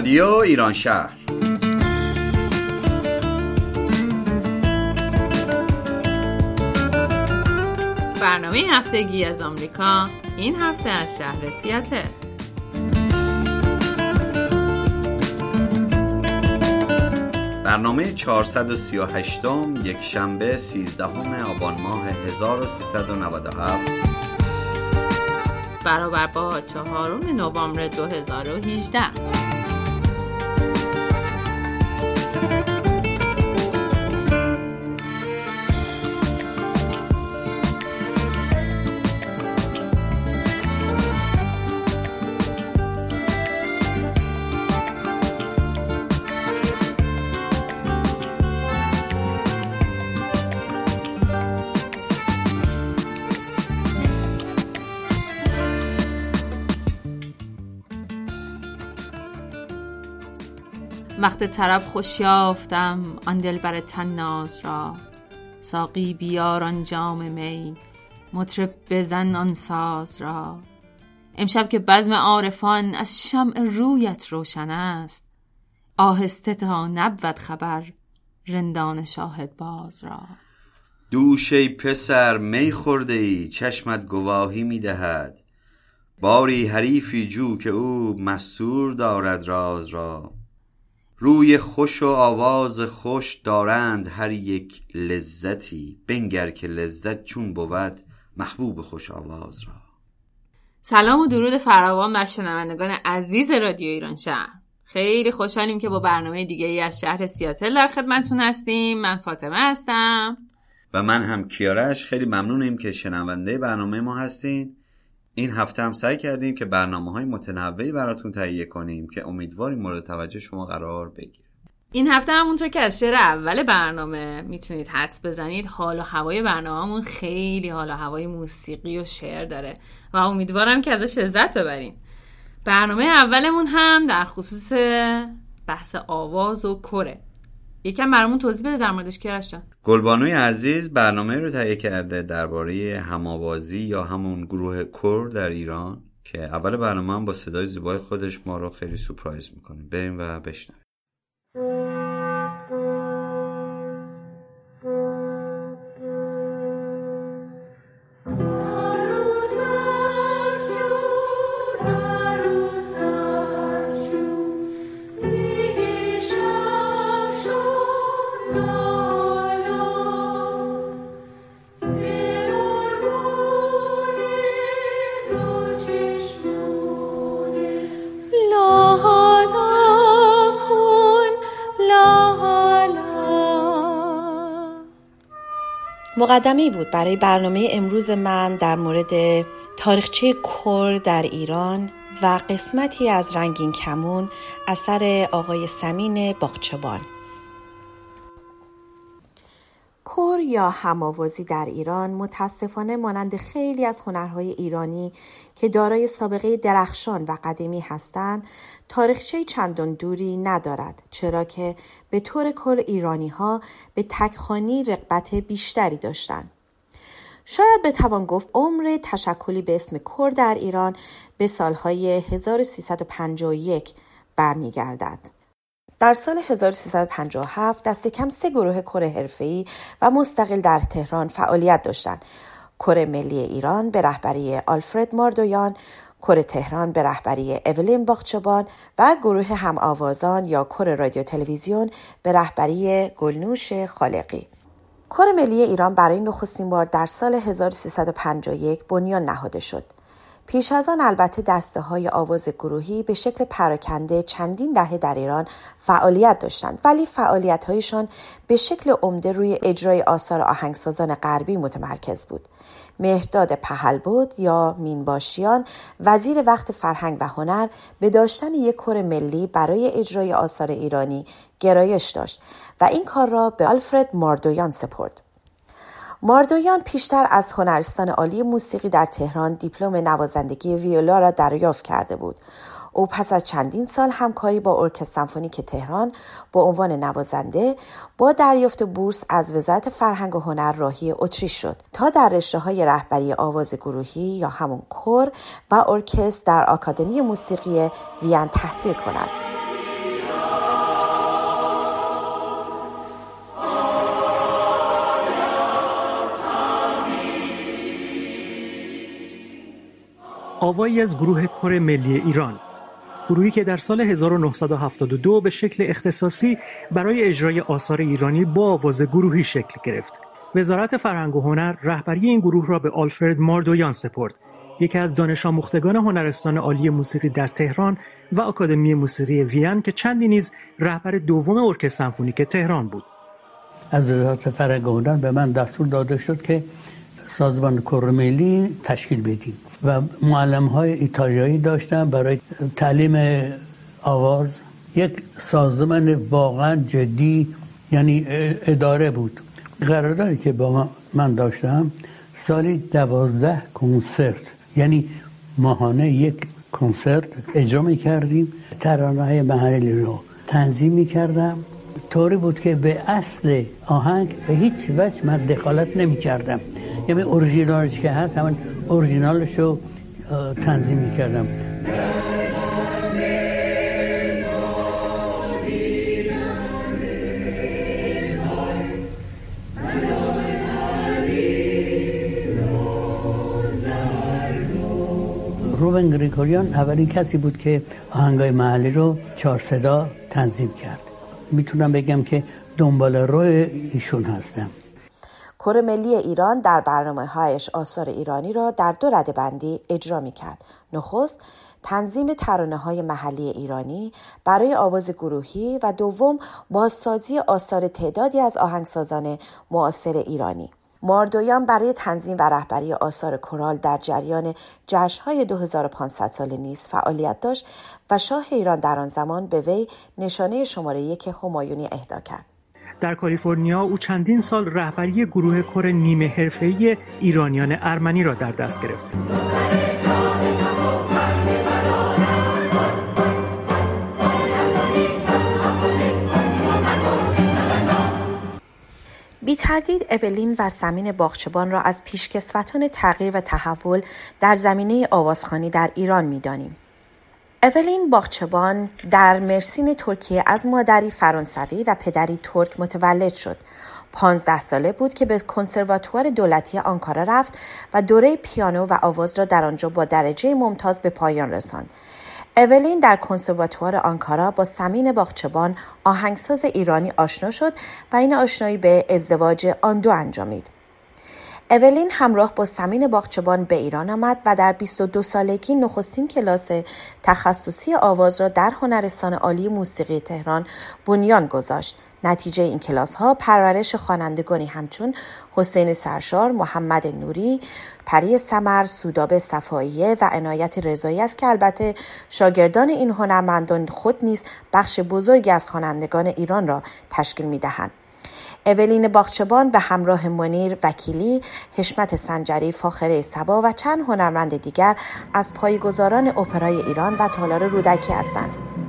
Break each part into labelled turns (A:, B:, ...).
A: رادیو ایران شهر.
B: برنامه هفتگی از آمریکا این هفته از شهر سیاتل.
A: برنامه 438 یک شنبه 13 آبان ماه 1397
B: برابر با چهارم نوامبر 2018 وقت طرف خوش یافتم آن دلبر تناز را. ساقی بیار آن جام می مطرب بزن آن ساز را. امشب که بزم عارفان از شمع رویت روشن است آهسته تا نبود خبر رندان شاهد باز را.
A: دوش ای پسر می خورده ای چشمت گواهی می دهد. باری حریفی جو که او مستور دارد راز را. روی خوش و آواز خوش دارند هر یک لذتی بنگر که لذت چون بود محبوب خوش آواز را.
B: سلام و درود فراوان بر شنوندگان عزیز رادیو ایران شهر. خیلی خوشحالیم که با برنامه دیگه ای از شهر سیاتل در خدمتتون هستیم. من فاطمه هستم.
A: و من هم کیارش. خیلی ممنونیم که شنونده برنامه ما هستین. این هفته هم سعی کردیم که برنامه های متنوعی براتون تهیه کنیم که امیدواریم مورد توجه شما قرار بگیره.
B: این هفته همونطور که از شعر اول برنامه می‌تونید حدس بزنید حال و هوای برنامهمون خیلی حال و هوای موسیقی و شعر داره و امیدوارم که ازش لذت ببرین. برنامه اولمون هم در خصوص بحث آواز و کره. یکم برامون توضیح بده در موردش کیارش جان.
A: گلبانوی عزیز برنامه رو تهیه کرده درباره هماوازی یا همون گروه کور در ایران که اول برنامه هم با صدای زیبای خودش ما رو خیلی سپرایز می‌کنه. بریم و بشنویم.
C: مقدمه بود. برای برنامه امروز من در مورد تاریخچه کر در ایران و قسمتی از رنگین کمون اثر آقای سمین باغچبان یا هماوازی در ایران متاسفانه مانند خیلی از هنرهای ایرانی که دارای سابقه درخشان و قدیمی هستند تاریخچه چندان دوری ندارد چرا که به طور کل ایرانی ها به تکخانی رقبت بیشتری داشتند. شاید بتوان گفت عمر تشکلی به اسم کر در ایران به سالهای 1351 برمیگردد. در سال 1357 دست کم سه گروه کره حرفه‌ای و مستقل در تهران فعالیت داشتند. کره ملی ایران به رهبری آلفرد ماردویان، کره تهران به رهبری اولین باغچبان و گروه هم آوازان یا کره رادیو تلویزیون به رهبری گلنوش خالقی. کره ملی ایران برای نخستین بار در سال 1351 بنیان نهاده شد. پیش از آن البته دسته های آواز گروهی به شکل پراکنده چندین دهه در ایران فعالیت داشتند ولی فعالیت هایشان به شکل عمده روی اجرای آثار آهنگسازان غربی متمرکز بود. مهرداد بود یا مینباشیان وزیر وقت فرهنگ و هنر به داشتن یک کور ملی برای اجرای آثار ایرانی گرایش داشت و این کار را به آلفرد ماردویان سپرد. ماردویان پیشتر از هنرستان عالی موسیقی در تهران دیپلم نوازندگی ویولا را دریافت کرده بود. او پس از چندین سال همکاری با ارکستر سمفونیک تهران با عنوان نوازنده با دریافت بورس از وزارت فرهنگ و هنر راهی اتریش شد تا در رشته های رهبری آواز گروهی یا همون کور و ارکستر در آکادمی موسیقی وین تحصیل کند.
D: آوایی از گروه کور ملی ایران. گروهی که در سال 1972 به شکل اختصاصی برای اجرای آثار ایرانی با آواز گروهی شکل گرفت. وزارت فرهنگ و هنر رهبری این گروه را به آلفرد ماردویان سپرد. یکی از دانش آموختگان هنرستان عالی موسیقی در تهران و آکادمی موسیقی وین که چندی نیز رهبر دوم ارکستر سمفونیک تهران بود.
E: از وزارت فرهنگ و هنر به من دستور داده شد که سازمان کرملی تشکیل بدیم و معلم های ایتالیایی داشتم برای تعلیم آواز. یک سازمان واقعا جدی یعنی اداره بود. قراردادی که با من داشتم سالی دوازده کنسرت یعنی ماهانه یک کنسرت اجرا می کردیم ترانه های محلی رو تنظیم می کردم طوری بود که به اصل آهنگ به هیچ وجه من دخالت نمی کردم یعنی اورژینالش که هست همون اورژینالش رو تنظیم می کردم روبن گریگوریان اولین کسی بود که آهنگای محلی رو چهار صدا تنظیم کرد. می‌تونم بگم که دنبال روی ایشون هستم
C: کور ملی ایران در برنامه هایش آثار ایرانی را در دو رده بندی اجرا می کرد. نخست تنظیم ترانه های محلی ایرانی برای آواز گروهی و دوم بازسازی آثار تعدادی از آهنگسازان معاصر ایرانی. ماردویان برای تنظیم و رهبری آثار کورال در جریان جشنهای 2500 سال نیز فعالیت داشت و شاه ایران در آن زمان به وی نشانه شماره یک همایونی اهدا کرد.
D: در کالیفرنیا او چندین سال رهبری گروه کور نیمه حرفه‌ای ایرانیان ارمنی را در دست گرفت.
C: بی تردید اولین و سمین باغچبان را از پیشکسوتان تغییر و تحول در زمینه آوازخانی در ایران می‌دانیم. اولین باغچبان در مرسین ترکیه از مادری فرانسوی و پدری ترک متولد شد. پانزده ساله بود که به کنسرواتوار دولتی آنکارا رفت و دوره پیانو و آواز را در آنجا با درجه ممتاز به پایان رساند. اولین در کنسرواتوار آنکارا با سمین باغچبان آهنگساز ایرانی آشنا شد و این آشنایی به ازدواج آن دو انجامید. اولین همراه با سمین باغچبان به ایران آمد و در 22 سالگی نخستین کلاس تخصصی آواز را در هنرستان عالی موسیقی تهران بنیان گذاشت. نتیجه این کلاس ها پرورش خوانندگانی همچون حسین سرشار، محمد نوری، پری سمر، سوداب صفاییه و عنایت رضایی است که البته شاگردان این هنرمندان خود نیز بخش بزرگی از خوانندگان ایران را تشکیل می دهند. اولین باغچبان به همراه منیر وکیلی، حشمت سنجری، فاخره سبا و چند هنرمند دیگر از پایگزاران اپرای ایران و تالار رودکی هستند.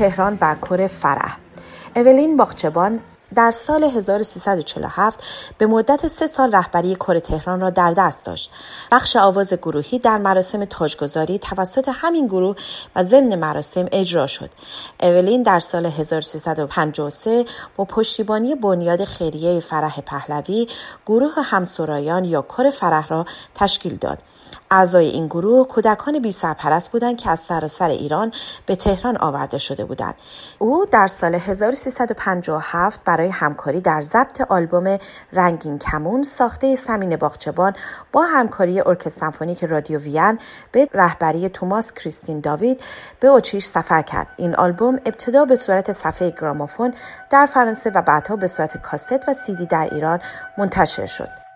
C: تهران و کور فرح اولین باغچبان در سال 1347 به مدت سه سال رهبری کور تهران را در دست داشت. بخش آواز گروهی در مراسم تاجگذاری توسط همین گروه و ضمن مراسم اجرا شد. اولین در سال 1353 با پشتیبانی بنیاد خیریه فرح پهلوی گروه همسرایان یا کور فرح را تشکیل داد. اعضای این گروه کودکان بی سرپرست بودند که از سراسر ایران به تهران آورده شده بودند. او در سال 1357 برای همکاری در ضبط آلبوم رنگین کمون ساخته سمین باغچبان با همکاری ارکستر سمفونیک رادیو وین به رهبری توماس کریستین داوید به اوچیش سفر کرد. این آلبوم ابتدا به صورت صفحه گرامافون در فرانسه و بعدها به صورت کاست و سیدی در ایران منتشر شد.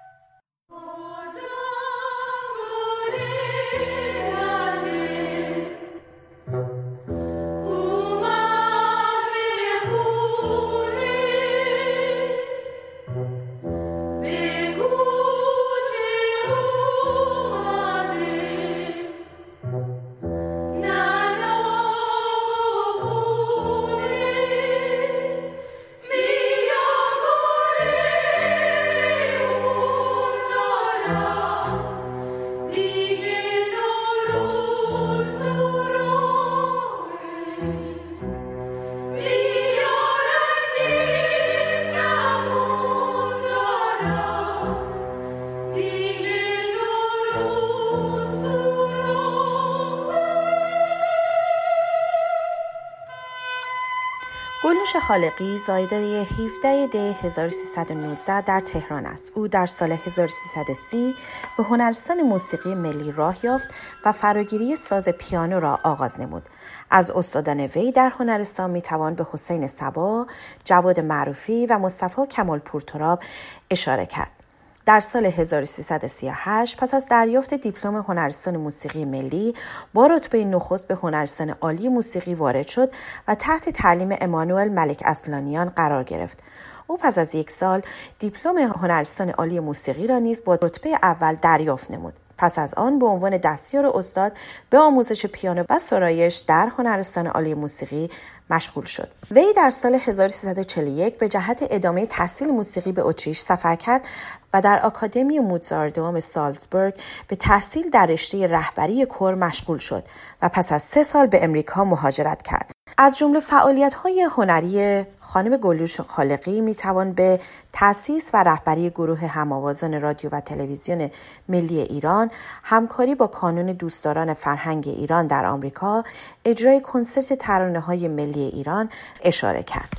C: گلوش خالقی زایده 17 دی 1319 در تهران است. او در سال 1330 به هنرستان موسیقی ملی راه یافت و فراگیری ساز پیانو را آغاز نمود. از استادان وی در هنرستان می توان به حسین سبا، جواد معروفی و مصطفی کمال پورتراب اشاره کرد. در سال 1338 پس از دریافت دیپلم هنرستان موسیقی ملی با رتبه نخست به هنرستان عالی موسیقی وارد شد و تحت تعلیم امانوئل ملک اصلانیان قرار گرفت. او پس از یک سال دیپلم هنرستان عالی موسیقی را نیز با رتبه اول دریافت نمود. پس از آن به عنوان دستیار استاد به آموزش پیانو و سرایش در هنرستان عالی موسیقی مشغول شد. وی در سال 1341 به جهت ادامه تحصیل موسیقی به اتریش سفر کرد و در آکادمی موزاردوم سالزبورگ به تحصیل در رشته رهبری کور مشغول شد و پس از سه سال به امریکا مهاجرت کرد. از جمله فعالیت های هنری خانم گلوش خالقی می توان به تأسیس و رهبری گروه هماوازان رادیو و تلویزیون ملی ایران، همکاری با کانون دوستداران فرهنگ ایران در آمریکا، اجرای کنسرت ترانه های ملی ایران اشاره کرد.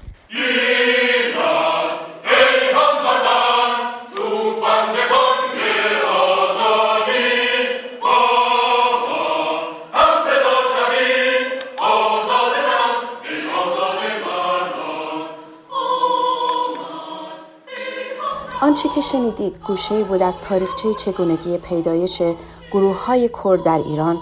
C: آنچه که شنیدید گوشه بود از تاریخچه چگونگی پیدایش گروه های کرد در ایران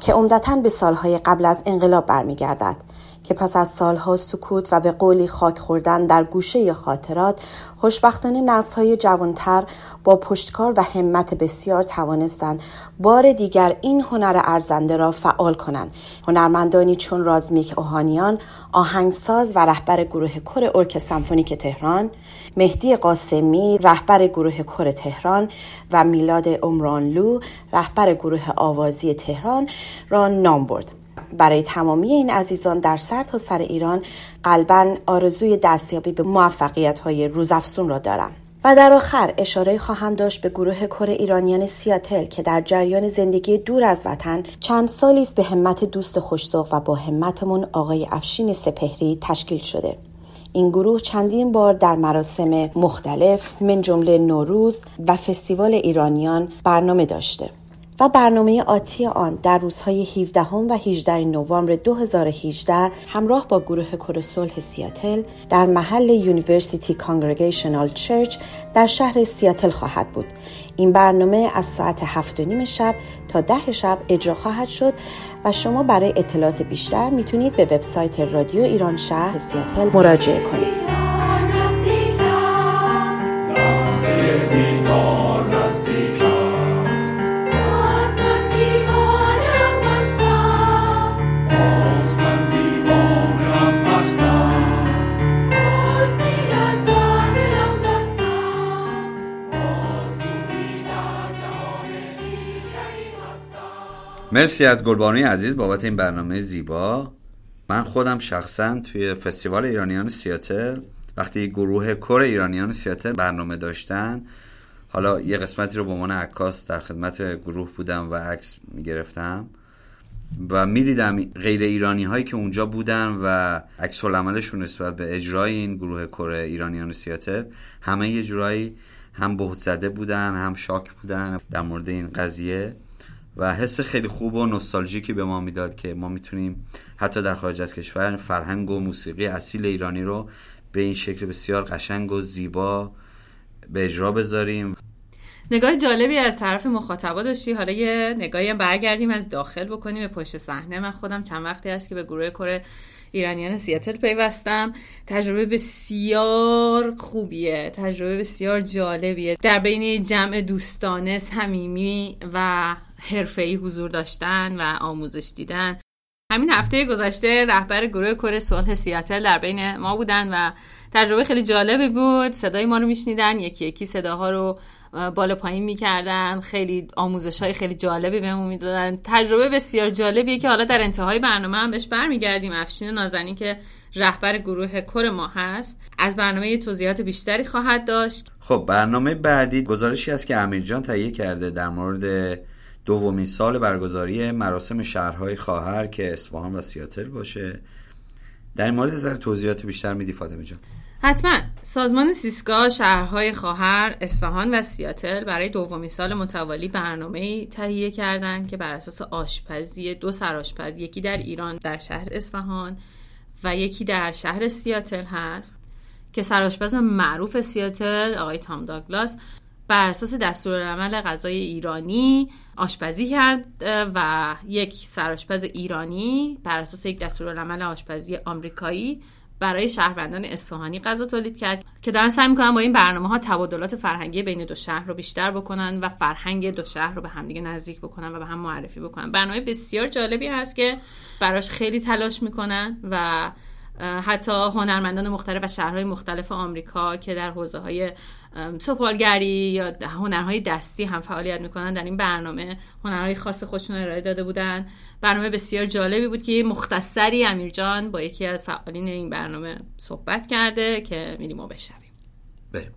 C: که عمدتا به سالهای قبل از انقلاب برمیگردد که پس از سالها سکوت و به قولی خاک خوردن در گوشه خاطرات خوشبختانه نسلهای جوانتر با پشتکار و همت بسیار توانستند بار دیگر این هنر ارزنده را فعال کنند. هنرمندانی چون رازمیک اوهانیان آهنگساز و رهبر گروه کر ارک سمفونیک تهران مهدی قاسمی رهبر گروه کر تهران و میلاد عمرانلو رهبر گروه آوازی تهران را نام برد. برای تمامی این عزیزان در سر تا سر ایران قلبا آرزوی دستیابی به موفقیت های روزافزون را دارم. و در آخر اشاره خواهم داشت به گروه کره ایرانیان سیاتل که در جریان زندگی دور از وطن چند سالی است به همت دوست خوشسوق و با همتمون آقای افشین سپهری تشکیل شده. این گروه چندین بار در مراسم مختلف من جمله نوروز و فستیوال ایرانیان برنامه داشته. و برنامه آتی آن در روزهای 17 و 18 نوامبر 2018 همراه با گروه کور صلح سیاتل در محل University Congregational Church در شهر سیاتل خواهد بود. این برنامه از ساعت 7 نیم شب تا ده شب اجرا خواهد شد و شما برای اطلاعات بیشتر می‌تونید به وبسایت رادیو ایران شهر سیاتل مراجعه کنید.
A: مرسی از گلبانوی عزیز بابت این برنامه زیبا. من خودم شخصا توی فستیوال ایرانیان سیاتل وقتی گروه کور ایرانیان سیاتل برنامه داشتن حالا یه قسمتی رو به عنوان عکاس در خدمت گروه بودم و عکس می‌گرفتم و می‌دیدم غیر ایرانی هایی که اونجا بودن و عکس العملشون نسبت به اجرای این گروه کره ایرانیان سیاتل همه یه جورایی هم بهت زده بودن هم شاک بودن در مورد این قضیه. و حس خیلی خوب و نوستالژیکی به ما می‌داد که ما می‌تونیم حتی در خارج از کشور فرهنگ و موسیقی اصیل ایرانی رو به این شکل بسیار قشنگ و زیبا به اجرا بذاریم.
B: نگاه جالبی از طرف مخاطبا داشتی. حالا یه نگاهی برگردیم از داخل بکنیم به پشت صحنه. من خودم چند وقتی هست که به گروه کره ایرانیان سیاتل پیوستم. تجربه بسیار خوبیه. تجربه بسیار جالبیه. در بین جمع دوستانه صمیمی و حرفه‌ای حضور داشتن و آموزش دیدن. همین هفته گذشته رهبر گروه کره صلح سیاتل در بین ما بودن و تجربه خیلی جالبی بود. صدای ما رو میشنیدن یکی یکی صداها رو بالا پایین می‌کردن. خیلی آموزش های خیلی جالبی بهمون می‌دادن. تجربه بسیار جالبیه که حالا در انتهای برنامه هم بهش برمیگردیم. افشین نازنین که رهبر گروه کر ما هست. از برنامه توضیحات بیشتری خواهد داشت.
A: خب برنامه بعدی گزارشی است که امیر جان تهیه کرده در مورد دومین سال برگزاری مراسم شهرهای خواهر که اصفهان و سیاتل باشه. در این مورد سر توضیحات بیشتر میدی فاطمه جان؟
B: حتما. سازمان سیسکا شهرهای خواهر اصفهان و سیاتل برای دومین سال متوالی برنامه تهیه کردند که بر اساس آشپزی دو سرآشپز یکی در ایران در شهر اصفهان و یکی در شهر سیاتل هست که سرآشپز معروف سیاتل آقای تام داگلاس بر اساس دستورالعمل غذای ایرانی آشپزی کرد و یک سرآشپز ایرانی بر اساس یک دستورالعمل آشپزی آمریکایی برای شهروندان اصفهانی غذا تولید کرد که دارن سعی می‌کنن با این برنامه ها تبادلات فرهنگی بین دو شهر رو بیشتر بکنن و فرهنگ دو شهر رو به همدیگه نزدیک بکنن و به هم معرفی بکنن. برنامه بسیار جالبی هست که براش خیلی تلاش می‌کنن و حتی هنرمندان مختلف و شهرهای مختلف آمریکا که در حوزه های سفالگری یا هنرهای دستی هم فعالیت می‌کنن در این برنامه. هنرهای خاص خودشون ارائه داده بودن. برنامه بسیار جالبی بود که مختصری امیرجان با یکی از فعالین این برنامه صحبت کرده که میریم و بشنویم.
A: بریم.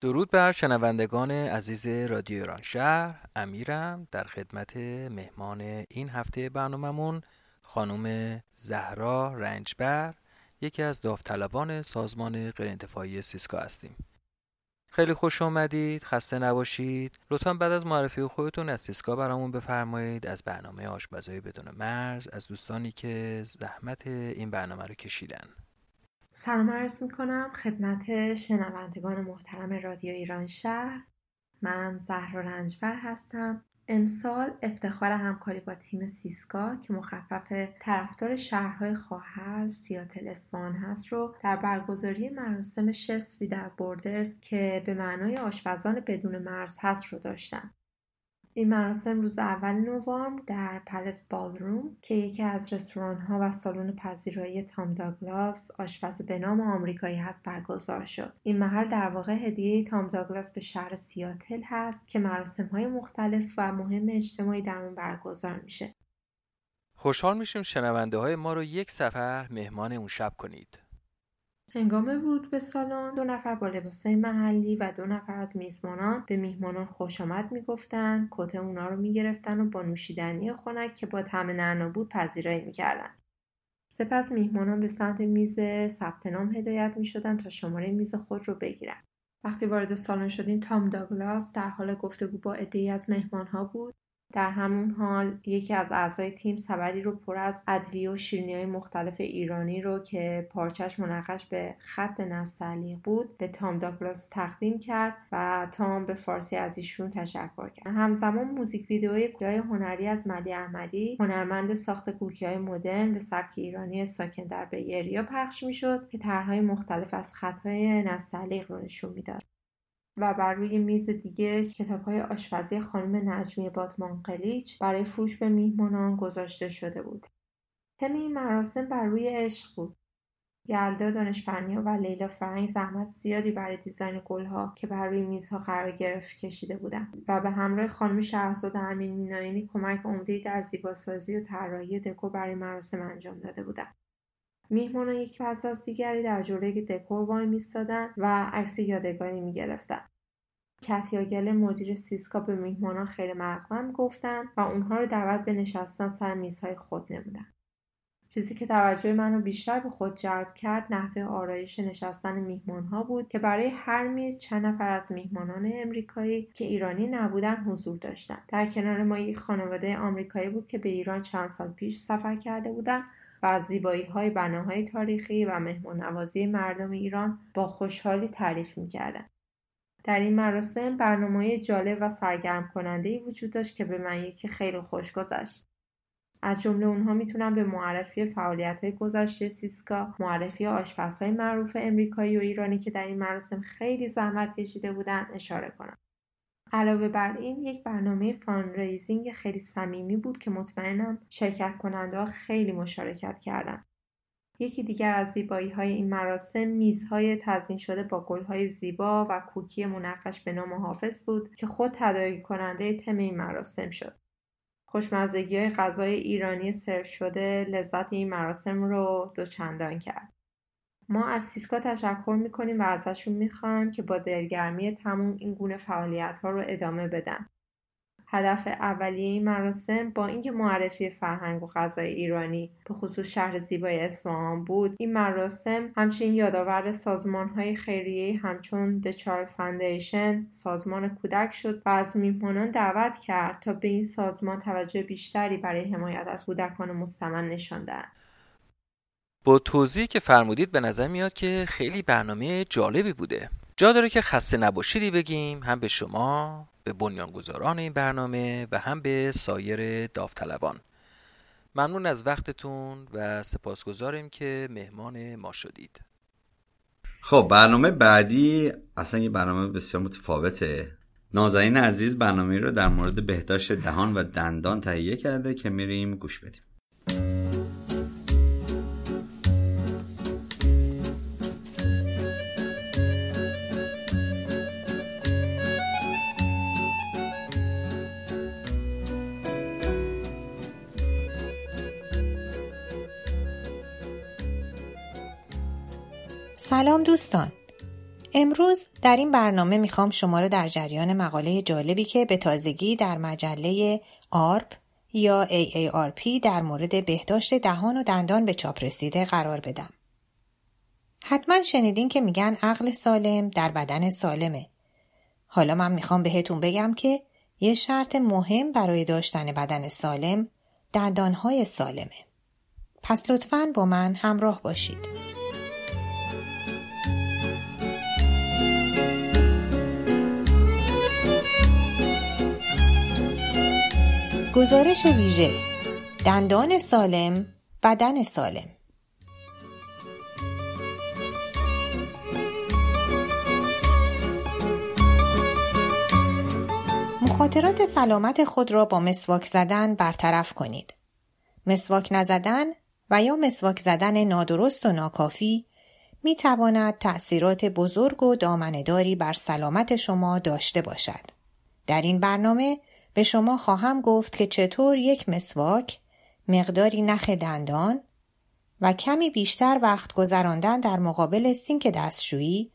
F: درود بر شنوندگان عزیز رادیو ایران شهر. امیرم در خدمت مهمان این هفته برنامهمون خانم زهرا رنجبر یکی از داوطلبان سازمان غیرانتفاعی سیسکا هستیم. خیلی خوش اومدید خسته نباشید. لطفا بعد از معرفی خودتون از سیسکا برامون بفرمایید از برنامه آشپزهای بدون مرز از دوستانی که زحمت این برنامه رو کشیدن.
G: سلام عرض می‌کنم خدمت شنوندگان محترم رادیو ایران شهر. من زهرا رنجبر هستم. امسال افتخار همکاری با تیم سیسکا که مخفف طرفدار شهرهای خواهر سیاتل اسفان هست رو در برگزاری مراسم شفس در بوردرز که به معنای آشپزان بدون مرز هست رو داشتن. این مراسم روز اول نوامبر در پلس بالروم که یکی از رستوران ها و سالن پذیرایی تام داگلاس آشپز به نام آمریکایی هست برگزار شد. این محل در واقع هدیه تام داگلاس به شهر سیاتل هست که مراسم های مختلف و مهم اجتماعی در اون برگزار میشه.
F: خوشحال میشیم شنونده های ما رو یک سفر مهمان اون شب کنید.
G: هنگام ورود به سالن دو نفر با لباسهای محلی و دو نفر از میزبانان به میهمانان خوش آمد می‌گفتند کت اونا رو می‌گرفتن و با نوشیدنی خنک که با طعم نعنا بود پذیرایی می‌کردن. سپس میهمانان به سمت میز ثبت نام هدایت می‌شدند تا شماره میز خود رو بگیرند وقتی وارد سالن شدیم تام داگلاس در حال گفتگو با عدهای از مهمانها بود. در همون حال یکی از اعضای تیم سبدی رو پر از ادویه و شیرینی های مختلف ایرانی رو که پارچش منقش به خط نستعلیق بود به تام داگلاس تقدیم کرد و تام به فارسی از ایشون تشکر کرد. همزمان موزیک ویدئوی کوتاه هنری از ملی احمدی هنرمند ساخت کوکی های مدرن به سبک ایرانی ساکن در بیریا پخش می‌شد که طرحهای مختلف از خطهای نستعلیق رو نشون می‌داد. و بر روی میز دیگه های آشپزی خانم نجمی باتمان قلیچ برای فروش به میهمانان گذاشته شده بود. تم این مراسم بر روی عشق بود. یلدا دانشفرنیا و لیلا فرنگ زحمت زیادی برای دیزاین گلها که بر روی میزها قرار گرفت کشیده بودند و به همراه خانم شهرزاد امین ناینی کمک عمدهای در زیباسازی و طراحی دکو برای مراسم انجام داده بودند میهمانان یک پس از دیگری در جلوی دکور وای میستادن و عکس یادگاری می‌گرفتن. کتیاگل مدیر سیسکا به میهمانان خیر مقدم گفتن و اونها رو دعوت به نشستن سر میزهای خود نمودن. چیزی که توجه منو بیشتر به خود جلب کرد نحوه آرایش نشستن میهمان ها بود که برای هر میز چند نفر از میهمانان امریکایی که ایرانی نبودن حضور داشتند در کنار ما یک خانواده آمریکایی بود که به ایران چند سال پیش سفر کرده بودند و از زیبایی های بناهای تاریخی و مهمان نوازی مردم ایران با خوشحالی تعریف می‌کردند. در این مراسم برنامه جالب و سرگرم کننده ای وجود داشت که به من یکی خیلی خوش گذشت. از جمله اونها می‌تونم به معرفی فعالیت های گذشته سیسکا، معرفی آشپزهای معروف امریکایی و ایرانی که در این مراسم خیلی زحمت کشیده بودن اشاره کنم. علاوه بر این یک برنامه ریزینگ خیلی صمیمی بود که مطمئنم شرکت کننده ها خیلی مشارکت کردن. یکی دیگر از زیبایی های این مراسم میزهای تزین شده با های زیبا و کوکی منقش به نام حافظ بود که خود تداعی کننده تم این مراسم شد. خوشمزگی های غذای ایرانی سرو شده لذت این مراسم رو دوچندان کرد. ما از سیسکا تشکر می‌کنیم و ازشون می‌خوایم که با دلگرمی تموم این گونه فعالیت ها رو ادامه بدن. هدف اولیه این مراسم با اینکه معرفی فرهنگ و غذای ایرانی به خصوص شهر زیبای اصفهان بود این مراسم همچنین یادآور سازمان های خیریه همچون The Child Foundation سازمان کودک شد و از میهمانان دعوت کرد تا به این سازمان توجه بیشتری برای حمایت از کودکان مستمن نشان دهند
F: با توضیحی که فرمودید به نظر میاد که خیلی برنامه جالبی بوده. جا داره که خسته نباشیدی بگیم هم به شما به بنیانگذاران این برنامه و هم به سایر داوطلبان. ممنون از وقتتون و سپاسگزاریم که مهمان ما شدید.
A: خب برنامه بعدی اصلا یه برنامه بسیار متفاوته. نازنین عزیز برنامه رو در مورد بهداشت دهان و دندان تهیه کرده که میریم گوش بدیم.
H: سلام دوستان امروز در این برنامه می‌خوام شما رو در جریان مقاله جالبی که به تازگی در مجله آرپ یا AARP در مورد بهداشت دهان و دندان به چاپ رسیده قرار بدم. حتما شنیدین که میگن عقل سالم در بدن سالمه. حالا من می‌خوام بهتون بگم که یه شرط مهم برای داشتن بدن سالم دندانهای سالمه. پس لطفاً با من همراه باشید. گزارش ویژه دندان سالم بدن سالم مخاطرات سلامت خود را با مسواک زدن برطرف کنید. مسواک نزدن و یا مسواک زدن نادرست و ناکافی می تواند تأثیرات بزرگ و دامنداری بر سلامت شما داشته باشد. در این برنامه به شما خواهم گفت که چطور یک مسواک، مقداری نخ دندان و کمی بیشتر وقت گذراندن در مقابل سینک دستشویی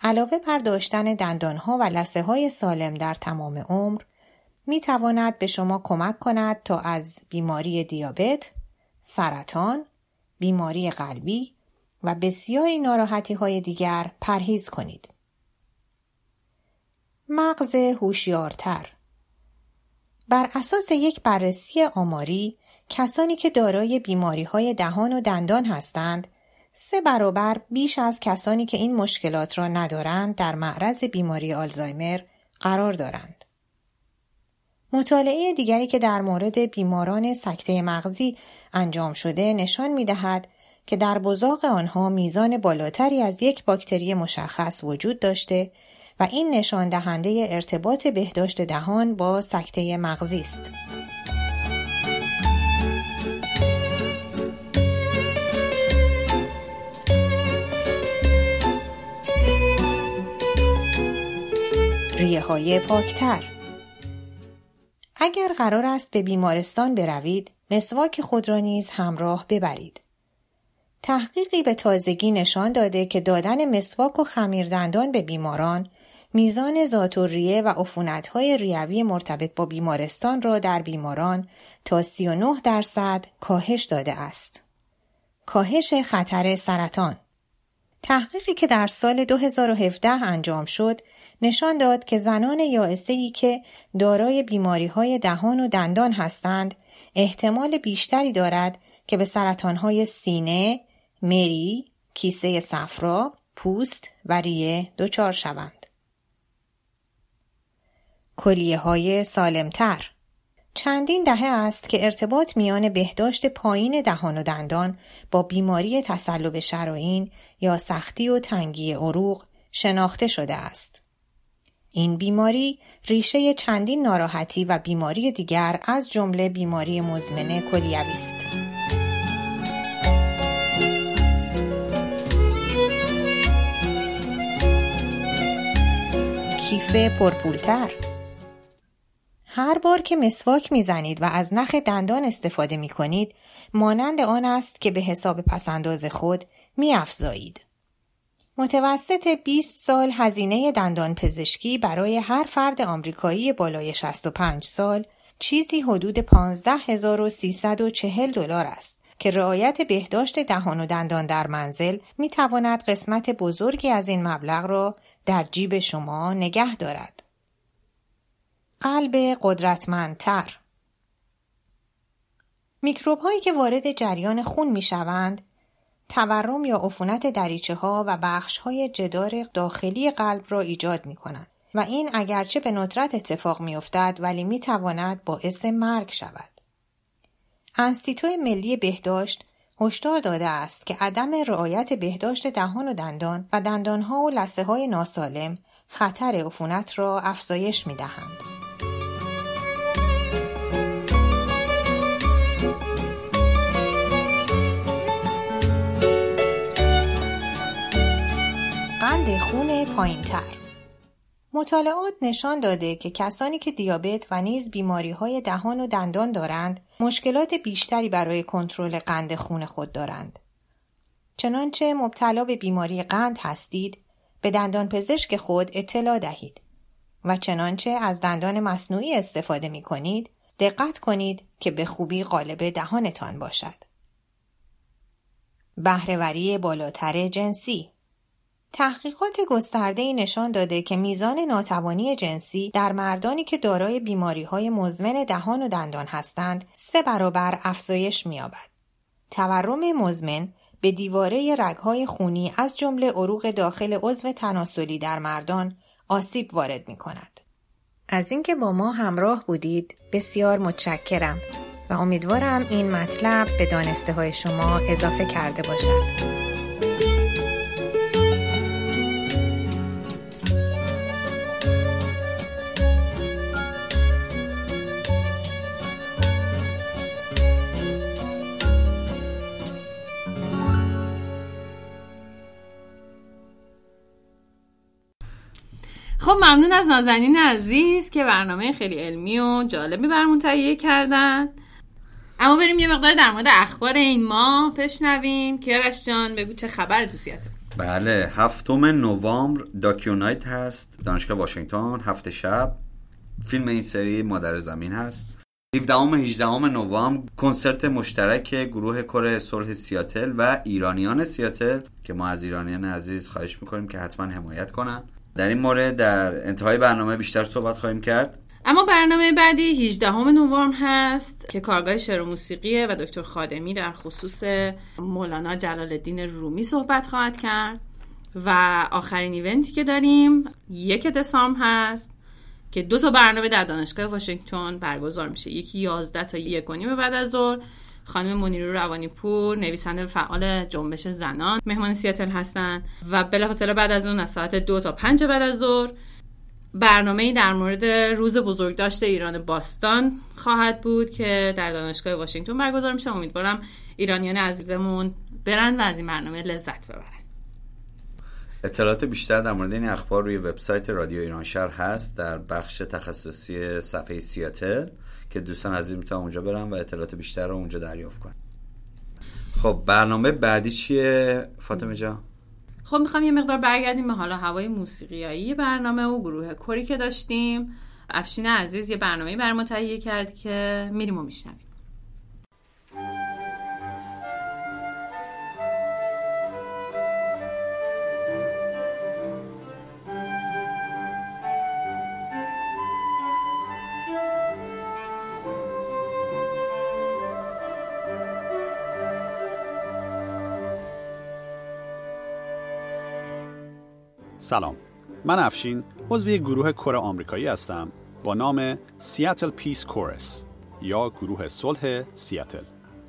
H: علاوه بر داشتن دندانها و لسه های سالم در تمام عمر می تواند به شما کمک کند تا از بیماری دیابت، سرطان، بیماری قلبی و بسیاری ناراحتی های دیگر پرهیز کنید. مغز هوشیارتر بر اساس یک بررسی آماری کسانی که دارای بیماری های دهان و دندان هستند سه برابر بیش از کسانی که این مشکلات را ندارند در معرض بیماری آلزایمر قرار دارند. مطالعه دیگری که در مورد بیماران سکته مغزی انجام شده نشان می دهد که در بزاق آنها میزان بالاتری از یک باکتری مشخص وجود داشته این نشان دهنده ارتباط بهداشت دهان با سکته مغزی است. ریه های پاکتر اگر قرار است به بیمارستان بروید مسواک خود را نیز همراه ببرید. تحقیقی به تازگی نشان داده که دادن مسواک و خمیردندان به بیماران میزان ذاتالریه و های ریوی مرتبط با بیمارستان را در بیماران تا 39 درصد کاهش داده است. کاهش خطر سرطان تحقیقی که در سال 2017 انجام شد نشان داد که زنان یائسه ای که دارای بیماری های دهان و دندان هستند احتمال بیشتری دارد که به سرطان های سینه، مری، کیسه صفرا، پوست و ریه دچار شوند. کلیه های سالمتر چندین دهه است که ارتباط میان بهداشت پایین دهان و دندان با بیماری تسلب شراین یا سختی و تنگی عروق شناخته شده است. این بیماری ریشه چندین ناراحتی و بیماری دیگر از جمله بیماری مزمن کلیوی است. کیف پرپولتر هر بار که مسواک می‌زنید و از نخ دندان استفاده می کنید مانند آن است که به حساب پسنداز خود می افزایید. متوسط 20 سال هزینه دندان پزشکی برای هر فرد آمریکایی بالای 65 سال چیزی حدود 15340 دلار است که رعایت بهداشت دهان و دندان در منزل می تواند قسمت بزرگی از این مبلغ را در جیب شما نگه دارد. قلب قدرتمندتر میکروب هایی که وارد جریان خون می شوند تورم یا عفونت دریچه ها و بخش های جدار داخلی قلب را ایجاد می کنند و این اگرچه به ندرت اتفاق می افتد ولی می تواند باعث مرگ شود. انستیتو ملی بهداشت هشدار داده است که عدم رعایت بهداشت دهان و دندان و دندانها و لسه های ناسالم خطر عفونت را افزایش می دهند. قند خون پایین تر مطالعات نشان داده که کسانی که دیابت و نیز بیماری های دهان و دندان دارند مشکلات بیشتری برای کنترل قند خون خود دارند. چنانچه مبتلا به بیماری قند هستید به دندان پزشک خود اطلاع دهید و چنانچه از دندان مصنوعی استفاده می کنید دقت کنید که به خوبی قالب دهانتان باشد. بهرهوری بالاتر جنسی تحقیقات گسترده نشان داده که میزان ناتوانی جنسی در مردانی که دارای بیماری های مزمن دهان و دندان هستند سه برابر افزایش می‌یابد. تورم مزمن به دیواره رگهای خونی از جمله عروق داخل عضو تناسلی در مردان آسیب وارد می کند. از اینکه با ما همراه بودید بسیار متشکرم و امیدوارم این مطلب به دانسته های شما اضافه کرده باشد.
B: ممنون از نازنین عزیز که برنامه خیلی علمی و جالبی برمون تهیه کردن. اما بریم یه مقدار در مورد اخبار این ماه بشنویم. کیارش جان بگو چه خبر دوسیت
A: بله هفتم نوامبر داکیونایت هست دانشگاه واشنگتن هفته شب. فیلم این سری مادر زمین هست. 17 و 18 نوامبر کنسرت مشترک گروه کره صلح سیاتل و ایرانیان سیاتل که ما از ایرانیان عزیز خواهش می‌کنیم که حتما حمایت کنن. در این مورد در انتهای برنامه بیشتر صحبت خواهیم کرد.
B: اما برنامه بعدی 18 نوامبر هست که کارگاه شعر و موسیقیه و دکتر خادمی در خصوص مولانا جلال الدین رومی صحبت خواهد کرد. و آخرین ایونتی که داریم یک دسامبر هست که دو تا برنامه در دانشگاه واشنگتن برگزار میشه. یکی 11 تا یک و نیم بعد از ظهر خانم منیرو روانی پور نویسنده فعال جنبش زنان مهمان سیاتل هستن و بلافاصله بعد از اون از ساعت دو تا پنج بعد از ظهر برنامه در مورد روز بزرگداشت ایران باستان خواهد بود که در دانشگاه واشنگتن برگزار میشه. امیدوارم ایرانیان عزیزمون برن و از این برنامه لذت ببرن.
A: اطلاعات بیشتر در مورد این اخبار روی وبسایت رادیو ایران شهر هست در بخش تخصصی صفحه سیاتل. که دوستان عزیز می‌تونن اونجا برن و اطلاعات بیشتر رو اونجا دریافت کنن. خب برنامه بعدی چیه فاطمه جان؟
B: خب می‌خوام یه مقدار برگردیم به حالا هوای موسیقیایی برنامه و گروه کری که داشتیم. افشین عزیز یه برنامه بر کرد که میریم و میشنویم.
I: سلام. من افشین عضو یک گروه کره آمریکایی هستم با نام سیاتل پیس کورس یا گروه صلح سیاتل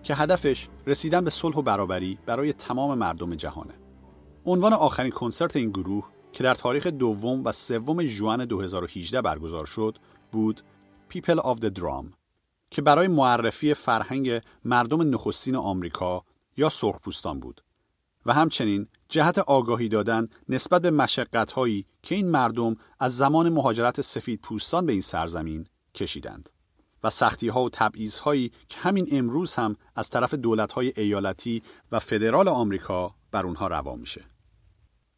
I: که هدفش رسیدن به صلح و برابری برای تمام مردم جهانه عنوان آخرین کنسرت این گروه که در تاریخ دوم و سوم ژوئن 2018 برگزار شد بود People of the Drum که برای معرفی فرهنگ مردم نخستین آمریکا یا سرخپوستان بود. و همچنین جهت آگاهی دادن نسبت به مشقتهایی که این مردم از زمان مهاجرت سفید پوستان به این سرزمین کشیدند و سختی ها و تبعیض هایی که همین امروز هم از طرف دولت های ایالتی و فدرال آمریکا بر اونها روا میشه.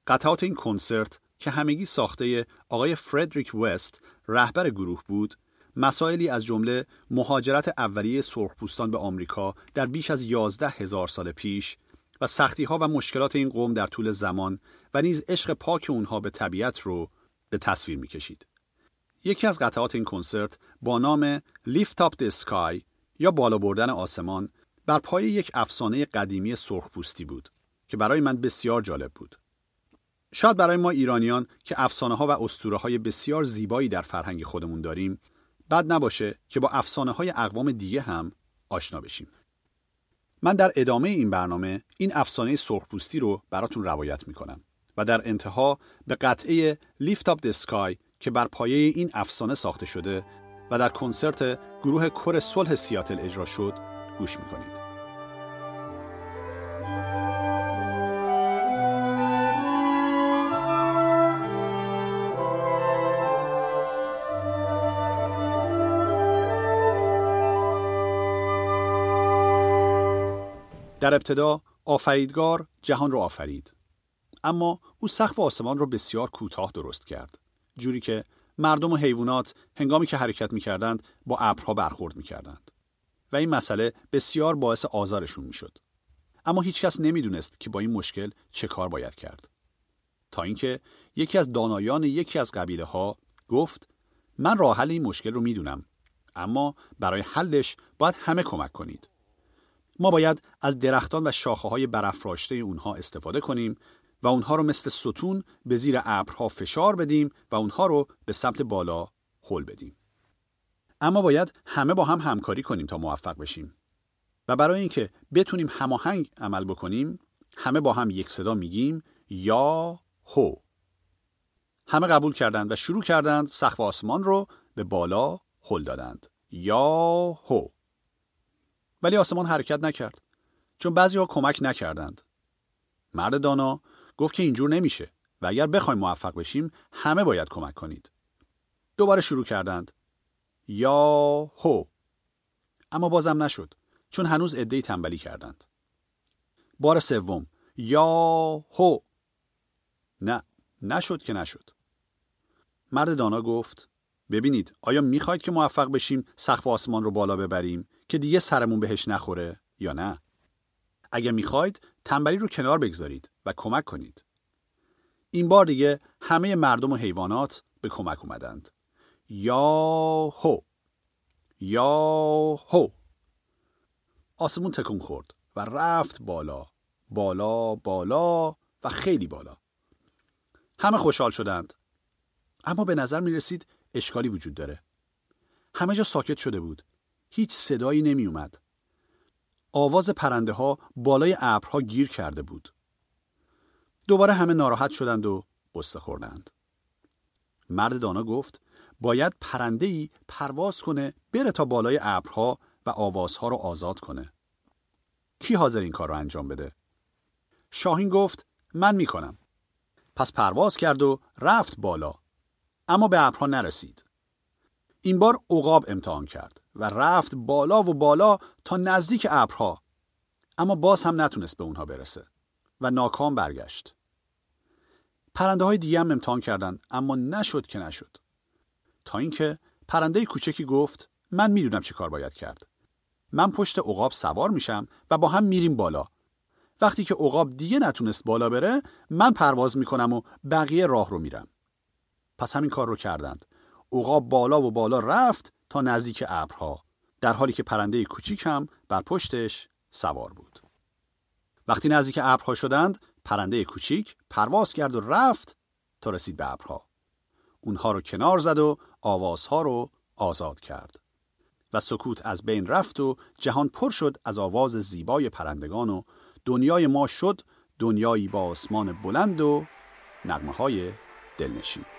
I: قطعات این کنسرت که همگی ساخته آقای فردریک وست رهبر گروه بود مسائلی از جمله مهاجرت اولیه سرخپوستان به آمریکا در بیش از یازده هزار سال پیش و سختی ها و مشکلات این قوم در طول زمان و نیز عشق پاک اونها به طبیعت رو به تصویر می‌کشید. یکی از قطعات این کنسرت با نام Lift Up the Sky یا بالا بردن آسمان بر پای یک افسانه قدیمی سرخپوستی بود که برای من بسیار جالب بود. شاید برای ما ایرانیان که افسانه ها و اسطوره های بسیار زیبایی در فرهنگ خودمون داریم بد نباشه که با افسانه های اقوام دیگه هم آشنا بشیم. من در ادامه این برنامه این افسانه سرخپوستی رو براتون روایت می‌کنم و در انتها به قطعه Up the Sky که بر پایه این افسانه ساخته شده و در کنسرت گروه کر صلح سیاتل اجرا شد گوش می‌کنید. در ابتدا آفریدگار جهان را آفرید. اما او سقف آسمان را بسیار کوتاه درست کرد. جوری که مردم و حیوانات هنگامی که حرکت می‌کردند با ابرها برخورد می‌کردند. و این مسئله بسیار باعث آزارشون می‌شد. اما هیچکس نمی‌دونست که با این مشکل چه کار باید کرد. تا اینکه یکی از دانایان یکی از قبیله ها گفت من راه حل این مشکل رو می‌دونم اما برای حلش باید همه کمک کنید. ما باید از درختان و شاخه های برافراشته اونها استفاده کنیم و اونها رو مثل ستون به زیر ابرها فشار بدیم و اونها رو به سمت بالا هل بدیم. اما باید همه با هم همکاری کنیم تا موفق بشیم. و برای اینکه بتونیم هماهنگ عمل بکنیم، همه با هم یک صدا میگیم یا هو. همه قبول کردند و شروع کردند سقف آسمان رو به بالا هل دادند. یا هو. ولی آسمان حرکت نکرد چون بعضی ها کمک نکردند. مرد دانا گفت که اینجور نمیشه و اگر بخوایم موفق بشیم همه باید کمک کنید. دوباره شروع کردند. یا هو. اما بازم نشد چون هنوز عدهای تنبلی کردند. بار سوم یا هو. نه نشد که نشد. مرد دانا گفت ببینید آیا می‌خواید که موفق بشیم سقف آسمان رو بالا ببریم که دیگه سرمون بهش نخوره یا نه؟ اگه می‌خواید تنبلی رو کنار بگذارید و کمک کنید. این بار دیگه همه مردم و حیوانات به کمک اومدند. یا هو یا هو آسمون تکون خورد و رفت بالا. بالا بالا و خیلی بالا. همه خوشحال شدند. اما به نظر می رسید اشکالی وجود داره. همه جا ساکت شده بود. هیچ صدایی نمی اومد. آواز پرنده ها بالای ابرها گیر کرده بود. دوباره همه ناراحت شدند و قصه خوردند. مرد دانا گفت باید پرنده ای پرواز کنه بره تا بالای ابرها و آوازها رو آزاد کنه. کی حاضر این کار رو انجام بده؟ شاهین گفت من می‌کنم. پس پرواز کرد و رفت بالا. اما به ابرها نرسید. این بار عقاب امتحان کرد و رفت بالا و بالا تا نزدیک ابرها. اما باز هم نتونست به اونها برسه و ناکام برگشت. پرنده های دیگه هم امتحان کردند اما نشد که نشد. تا اینکه پرنده کوچکی گفت من می‌دونم چه کار باید کرد. من پشت عقاب سوار میشم و با هم میریم بالا. وقتی که عقاب دیگه نتونست بالا بره من پرواز می‌کنم و بقیه راه رو میرم. پس همین کار رو کردند. عقاب بالا و بالا رفت تا نزدیک ابرها در حالی که پرنده کوچیک هم بر پشتش سوار بود. وقتی نزدیک ابرها شدند پرنده کوچیک پرواز کرد و رفت تا رسید به ابرها. اونها رو کنار زد و آوازها رو آزاد کرد و سکوت از بین رفت و جهان پر شد از آواز زیبای پرندگان و دنیای ما شد دنیایی با آسمان بلند و نغمه های دلنشین.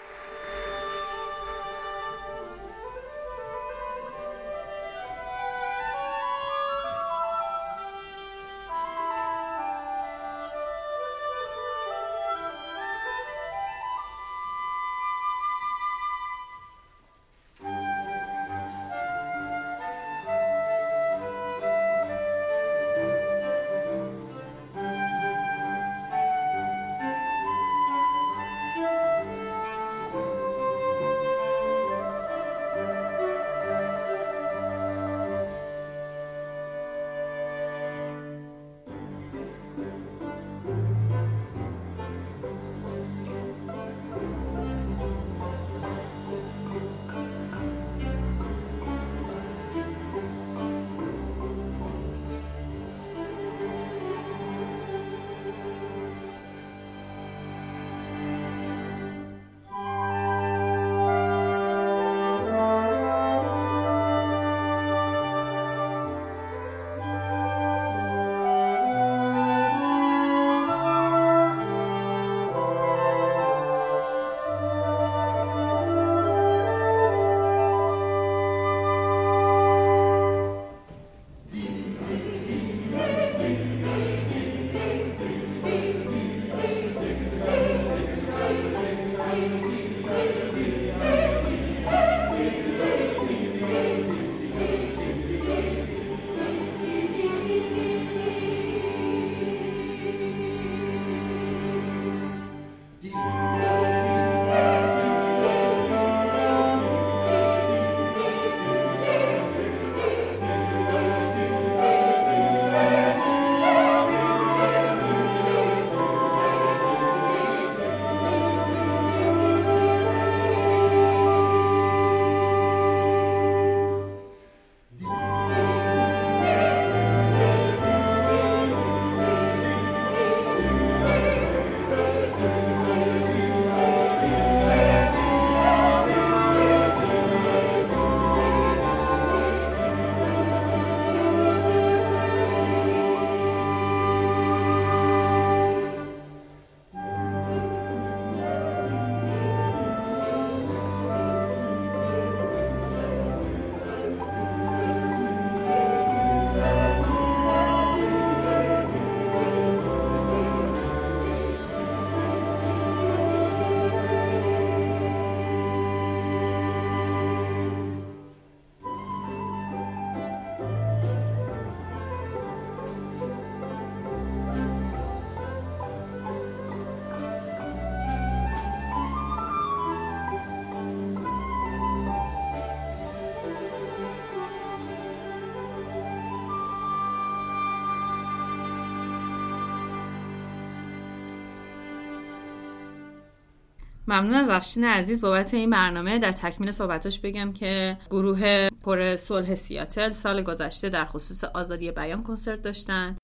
B: ممنون از افشین عزیز بابت این برنامه در تکمیل صحبتاش بگم که گروه پر صلح سیاتل سال گذشته در خصوص آزادی بیان کنسرت داشتن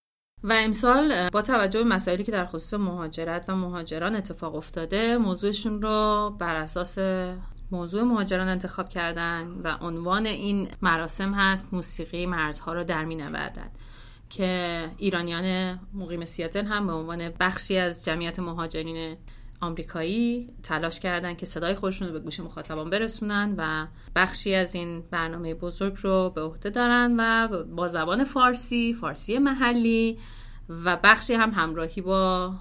B: و امسال با توجه به مسائلی که در خصوص مهاجرت و مهاجران اتفاق افتاده موضوعشون رو بر اساس موضوع مهاجران انتخاب کردن و عنوان این مراسم هست موسیقی مرزها رو در می نوردن. که ایرانیان مقیم سیاتل هم به عنوان بخشی از جمعیت مهاجرین آمریکایی تلاش کردن که صدای خودشون رو به گوش مخاطبان برسونن و بخشی از این برنامه بزرگ رو به عهده دارن و با زبان فارسی، فارسی محلی و بخشی هم همراهی با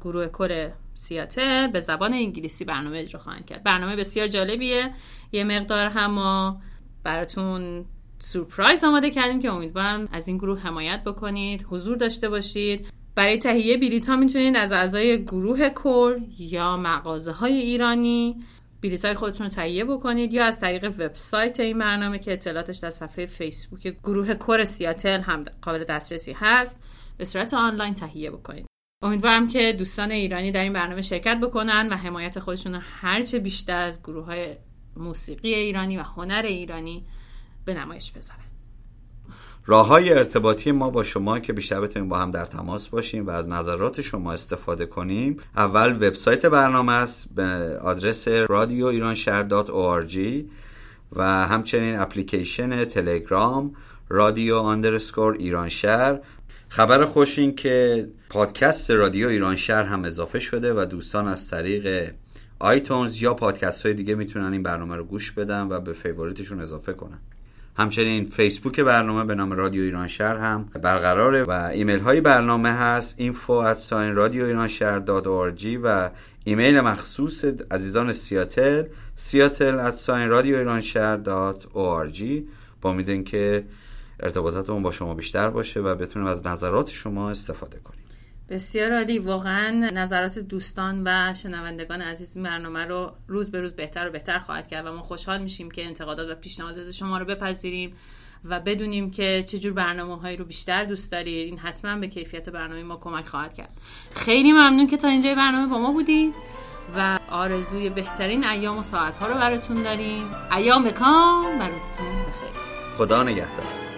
B: گروه کر سیاتل به زبان انگلیسی برنامه اجرا خواهند کرد. برنامه بسیار جالبیه. یه مقدار هم ما براتون سورپرایز آماده کردیم که امیدوارم از این گروه حمایت بکنید حضور داشته باشید. برای تهیه بلیط ها می‌تونید از اعضای گروه کور یا مغازه های ایرانی بلیط های خودتون رو تهیه بکنید یا از طریق وبسایت این برنامه که اطلاعاتش در صفحه فیسبوک گروه کور سیاتل هم قابل دسترسی هست به صورت آنلاین تهیه بکنید. امیدوارم که دوستان ایرانی در این برنامه شرکت بکنن و حمایت خودشون رو هرچه بیشتر از گروه های موسیقی ایرانی و هنر ایرانی به نمایش بذارن.
A: راه های ارتباطی ما با شما که بیشتر بتونیم با هم در تماس باشیم و از نظرات شما استفاده کنیم اول وبسایت برنامه است به آدرس رادیو ایران و همچنین اپلیکیشن تلگرام رادیو underscore ایران شهر خبر خوش این که پادکست رادیو ایران شهر هم اضافه شده و دوستان از طریق iTunes یا پادکست های دیگه می‌تونن این برنامه رو گوش بدن و به favorite شون اضافه کنن. همچنین فیسبوک برنامه به نام رادیو ایران شهر هم برقراره و ایمیل های برنامه هست info at رادیو ایران شهر و ایمیل مخصوص عزیزان سیاتل سیاتل at رادیو ایران شهر با امیدن که ارتباطاتمون با شما بیشتر باشه و بتونیم از نظرات شما استفاده کنیم.
B: بسیار عالی. واقعا نظرات دوستان و شنوندگان عزیز این برنامه رو روز به روز بهتر و بهتر خواهد کرد و ما خوشحال میشیم که انتقادات و پیشنهادات شما رو بپذیریم و بدونیم که چه برنامه هایی رو بیشتر دوست دارید. این حتما به کیفیت برنامه ما کمک خواهد کرد. خیلی ممنون که تا اینجای برنامه با ما بودید و آرزوی بهترین ایام و ساعت ها رو براتون داریم. ایام بکام و روزتون بخیر.
A: خدا نگهدار.